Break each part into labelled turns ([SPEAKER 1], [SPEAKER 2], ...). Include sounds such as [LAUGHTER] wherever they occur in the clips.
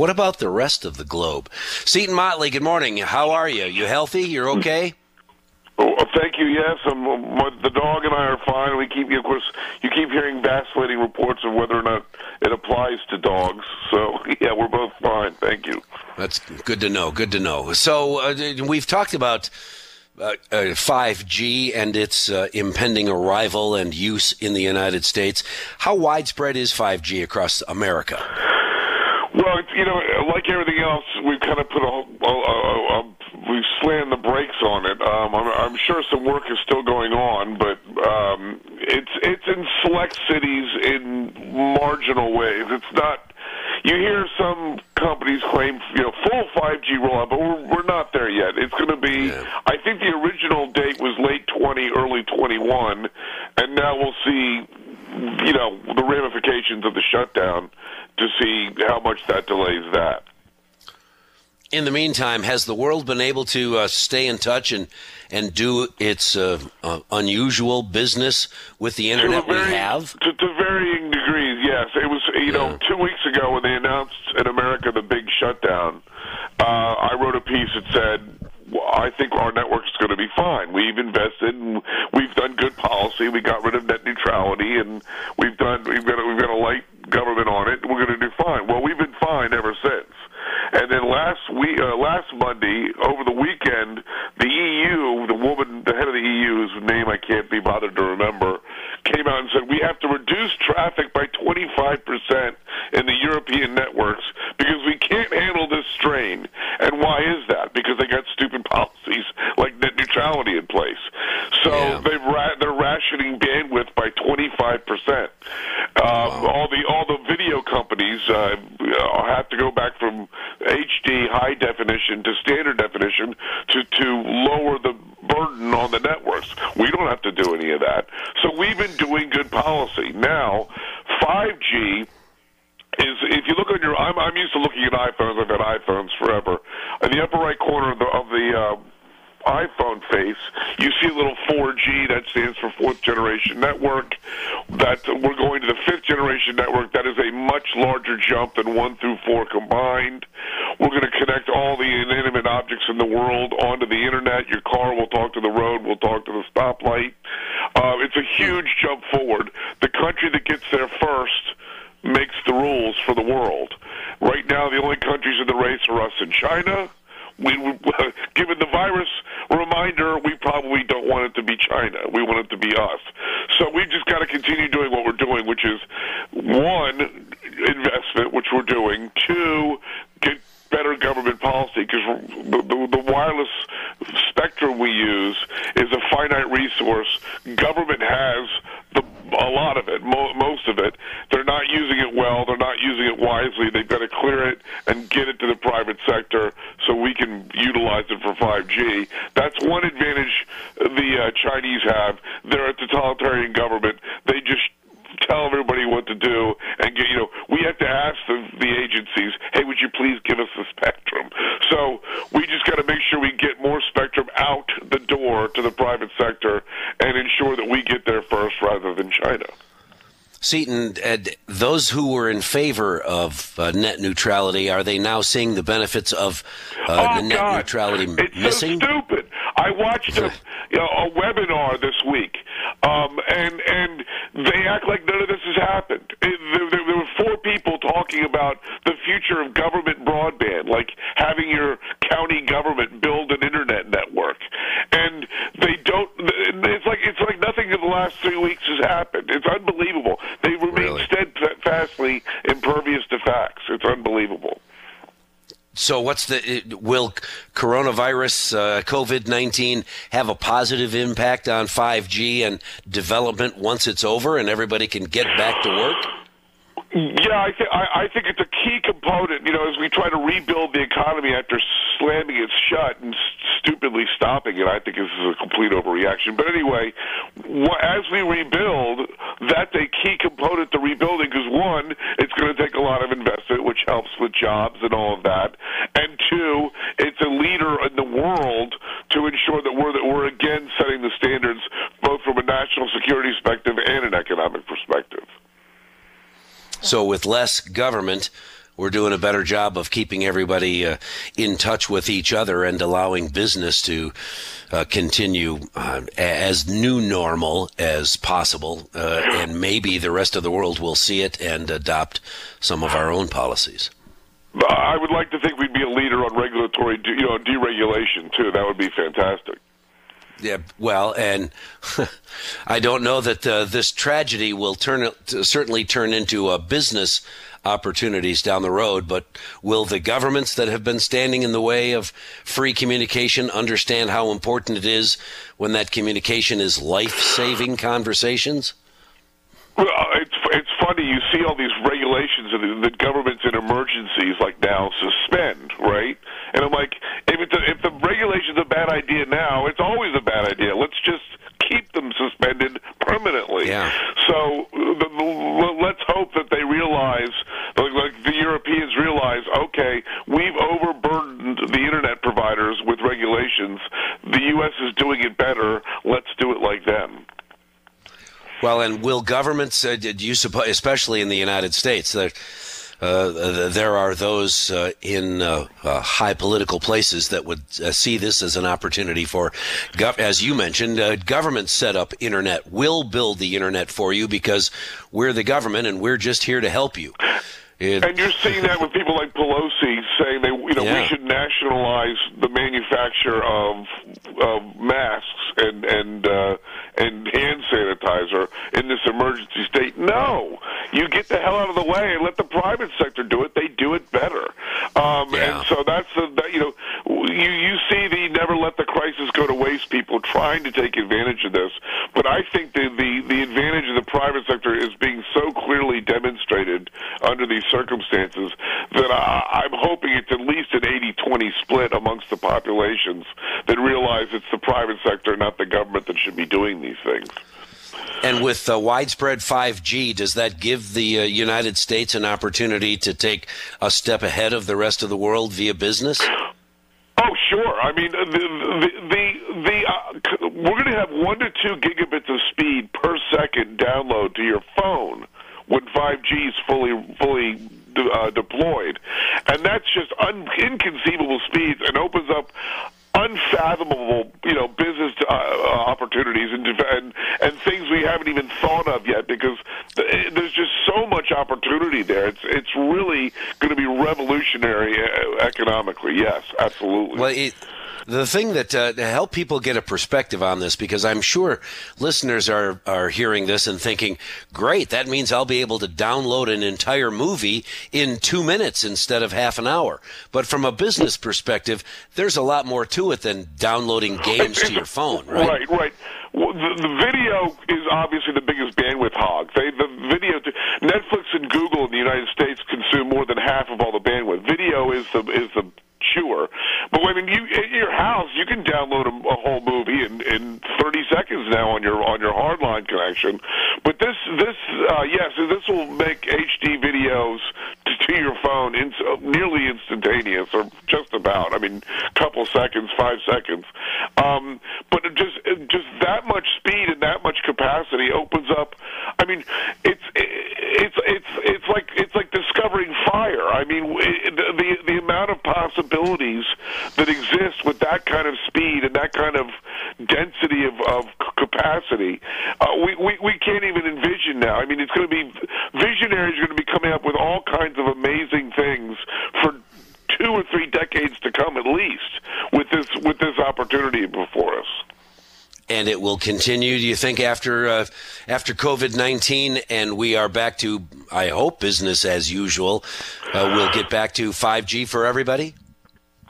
[SPEAKER 1] what about the rest of the globe? Seton Motley, good morning. How are you? You healthy? You're okay?
[SPEAKER 2] Oh, thank you. Yes, um, the dog and I are fine. We keep, of course, you keep hearing vacillating reports of whether or not it applies to dogs. So [LAUGHS] yeah, we're both fine. Thank you.
[SPEAKER 1] That's good to know. Good to know. So uh, we've talked about. Uh, uh, 5G and its uh, impending arrival and use in the United States. How widespread is 5G across America?
[SPEAKER 2] Well, you know, like everything else, we've kind of put a, a, a, a we've slammed the brakes on it. Um, I'm, I'm sure some work is still going on, but um, it's it's in select cities in marginal ways. It's not. You hear some companies claim you know full 5G rollout, but we're, we're not there yet. It's going to be. Yeah. I think the original date was late 20, early 21, and now we'll see. You know the ramifications of the shutdown to see how much that delays that
[SPEAKER 1] in the meantime, has the world been able to uh, stay in touch and and do its uh, uh, unusual business with the internet
[SPEAKER 2] very,
[SPEAKER 1] we have?
[SPEAKER 2] To, to, varying degrees, yes. It was you yeah. know two weeks ago when they announced in America the big shutdown. Uh, I wrote a piece that said. I think our network is going to be fine. We've invested, and we've done good policy. We got rid of net and we've done. We've got. A, we've got a light government on it. We're going to do fine. Well, we've been fine ever since. And then last week, uh, last Monday, over the weekend, the EU, the woman, the head of the EU, whose name I can't be bothered to remember, came out and said we have to reduce traffic by 25% in the European networks because we can't handle this strain. And why is that? Because they got stupid policies like net neutrality in place. So yeah. they've ra- they're rationing bandwidth by 25%. Uh, wow. All the all the video companies uh, have to go back from HD high definition to standard definition to to lower the burden on the networks. We don't have to do any of that. So we've been doing good policy. Now, 5G is if you look on your I'm I'm used to looking at iPhones. I've had iPhones forever. In the upper right corner of the of the uh, iPhone face, you see a little 4G that stands for fourth generation network. That we're going to the fifth generation network. That is a much larger jump than one through four combined. We're going to connect all the inanimate objects in the world onto the internet. Your car will talk to the road. Will talk to the stoplight. Uh, it's a huge jump forward. The country that gets there first makes the rules for the world. Right now, the only countries in the race are us and China we, [LAUGHS] given the virus reminder, we probably don't want it to be China. We want it to be us. So we've just got to continue doing what we're doing, which is one investment, which we're doing. Two, get better government policy because the, the, the wireless spectrum we use is a finite resource. Government has the a lot of it, mo- most of it. They're not using it well. They're not using it wisely. They've got to clear it and get it to the private sector can utilize it for 5G. That's one advantage the uh, Chinese have. They're a totalitarian government. They just tell everybody what to do and get you know we have to ask the, the agencies hey would you please give us the spectrum so we just got to make sure we get more spectrum out the door to the private sector and ensure that we get there first rather than china
[SPEAKER 1] Seton, uh, those who were in favor of uh, net neutrality, are they now seeing the benefits of uh,
[SPEAKER 2] oh,
[SPEAKER 1] the net
[SPEAKER 2] God.
[SPEAKER 1] neutrality
[SPEAKER 2] it's
[SPEAKER 1] missing?
[SPEAKER 2] So stupid. I watched a, you know, a webinar this week, um, and and they act like none of this has happened. It, there, there were four people talking about the future of government broadband, like having your county government build an internet network, and they don't. It's like it's like nothing in the last three weeks has happened. It's unbelievable. They remain really? steadfastly impervious to facts. It's unbelievable.
[SPEAKER 1] So, what's the will coronavirus, uh, COVID nineteen, have a positive impact on five G and development once it's over and everybody can get back to work?
[SPEAKER 2] Yeah, I, th- I, I think it's a key component. You know, as we try to rebuild the economy after slamming it shut and stupidly stopping it, I think this is a complete overreaction. But anyway, wh- as we rebuild, that's a key component to rebuilding because one, it's going to take a lot of investment, which helps with jobs and all of that, and two, it's a leader in the world to ensure that we're that we're again setting the standards both from a national security perspective and an economic perspective.
[SPEAKER 1] So, with less government, we're doing a better job of keeping everybody uh, in touch with each other and allowing business to uh, continue uh, as new normal as possible. Uh, and maybe the rest of the world will see it and adopt some of our own policies.
[SPEAKER 2] I would like to think we'd be a leader on regulatory, you know, deregulation too. That would be fantastic.
[SPEAKER 1] Yeah, well, and [LAUGHS] I don't know that uh, this tragedy will turn certainly turn into business opportunities down the road. But will the governments that have been standing in the way of free communication understand how important it is when that communication is life-saving conversations?
[SPEAKER 2] Well, funny. You see all these regulations that the governments in emergencies like now suspend, right? And I'm like, if it's a, if the regulation's a bad idea now, it's always a bad idea. Let's just keep them suspended permanently.
[SPEAKER 1] Yeah.
[SPEAKER 2] So the, the, let's hope that they realize, like, like the Europeans realize, okay, we've overburdened the internet providers with regulations. The U.S. is doing it better. Let's do it like them.
[SPEAKER 1] Will governments, uh, do you suppose, especially in the United States, that uh, there are those uh, in uh, uh high political places that would uh, see this as an opportunity for, gov- as you mentioned, uh, government set up internet will build the internet for you because we're the government and we're just here to help you.
[SPEAKER 2] It, and you're seeing that with people like Pelosi saying they, you know, yeah. we should nationalize the manufacture of of masks and and uh, and hand sanitizer in this emergency state. No, you get the hell out of the way and let the private sector do it. They do it better. Um, yeah. And so that's the that, you know you you see the never let the crisis go to waste. People trying to take advantage of this, but I think the the the advantage of the private sector is being so clearly demonstrated under these circumstances that I, I'm hoping it's at least an 80-20 split amongst the populations that realize it's the private sector, not the government, that should be doing these things.
[SPEAKER 1] And with uh, widespread 5G, does that give the uh, United States an opportunity to take a step ahead of the rest of the world via business?
[SPEAKER 2] Oh, sure. I mean, the the the, the uh, we're going to have one to two gigabits of speed per second download to your phone when 5G is fully fully uh, deployed, and that's just un- inconceivable speeds and opens up unfathomable, you know, business uh, uh opportunities and, and and things we haven't even thought of yet because there's just so much opportunity there. It's it's really going to be revolutionary uh, economically. Yes, absolutely.
[SPEAKER 1] Well, it, the thing that uh, to help people get a perspective on this, because I'm sure listeners are are hearing this and thinking, "Great, that means I'll be able to download an entire movie in two minutes instead of half an hour." But from a business perspective, there's a lot more to it than downloading games to your phone, right?
[SPEAKER 2] Right, right. Well, the, the video is obviously the biggest bandwidth hog. They, the video, Netflix and Google in the United States consume more than half of all the bandwidth. Video is the is the sure. But I mean, you at your house, you can download a, a whole movie in, in 30 seconds now on your on your hardline connection. But this this uh, yes, this will make HD videos to, [LAUGHS] to your phone in, uh, nearly instantaneous, or just about. I mean, a couple seconds, five seconds. Um, but just just that much speed and that much capacity opens up. I mean, it's it's it's it's like it's like discovering fire. I mean, the the amount of possibilities possibilities that exist with that kind of speed and that kind of density of, of capacity, uh, we, we, we can't even envision now. I mean, it's going to be visionaries are going to be coming up with all kinds of amazing things for two or three decades to come, at least, with this with this opportunity before us
[SPEAKER 1] and it will continue. Do you think after uh, after COVID nineteen and we are back to, I hope, business as usual, uh, we'll get back to five G for everybody?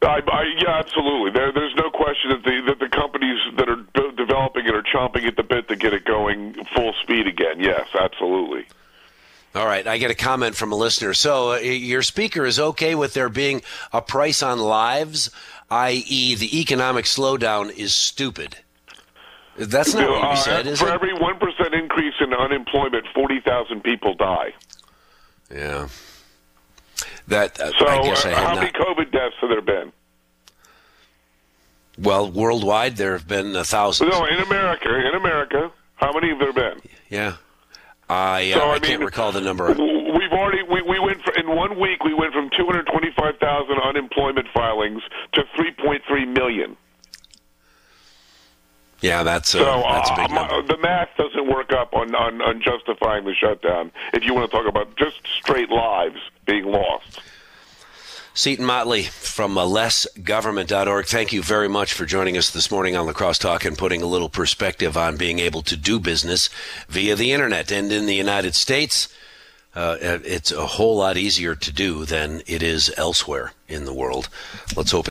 [SPEAKER 2] I, I, yeah, absolutely. There, there's no question that the that the companies that are de- developing it are chomping at the bit to get it going full speed again. Yes, absolutely.
[SPEAKER 1] All right, I get a comment from a listener. So, uh, your speaker is okay with there being a price on lives, i.e., the economic slowdown is stupid. That's not what you uh, said, is
[SPEAKER 2] for
[SPEAKER 1] it?
[SPEAKER 2] every one percent increase in unemployment, forty thousand people die.
[SPEAKER 1] Yeah. That uh,
[SPEAKER 2] so,
[SPEAKER 1] I guess I
[SPEAKER 2] uh, how
[SPEAKER 1] not...
[SPEAKER 2] many COVID deaths have there been?
[SPEAKER 1] Well, worldwide there have been a thousand.
[SPEAKER 2] No, in America, in America, how many have there been?
[SPEAKER 1] Yeah, I, uh, so, I, I mean, can't recall the number.
[SPEAKER 2] We've already we, we went for, in in one week we went from 225,000 unemployment filings to 3.3 million.
[SPEAKER 1] Yeah, that's uh,
[SPEAKER 2] So
[SPEAKER 1] that's a
[SPEAKER 2] uh,
[SPEAKER 1] big number.
[SPEAKER 2] the math doesn't work up on, on, on justifying the shutdown. If you want to talk about just straight lives being lost.
[SPEAKER 1] Seton Motley from uh, lessgovernment.org. Thank you very much for joining us this morning on La Crosse Talk and putting a little perspective on being able to do business via the internet. And in the United States, uh, it's a whole lot easier to do than it is elsewhere in the world. Let's hope.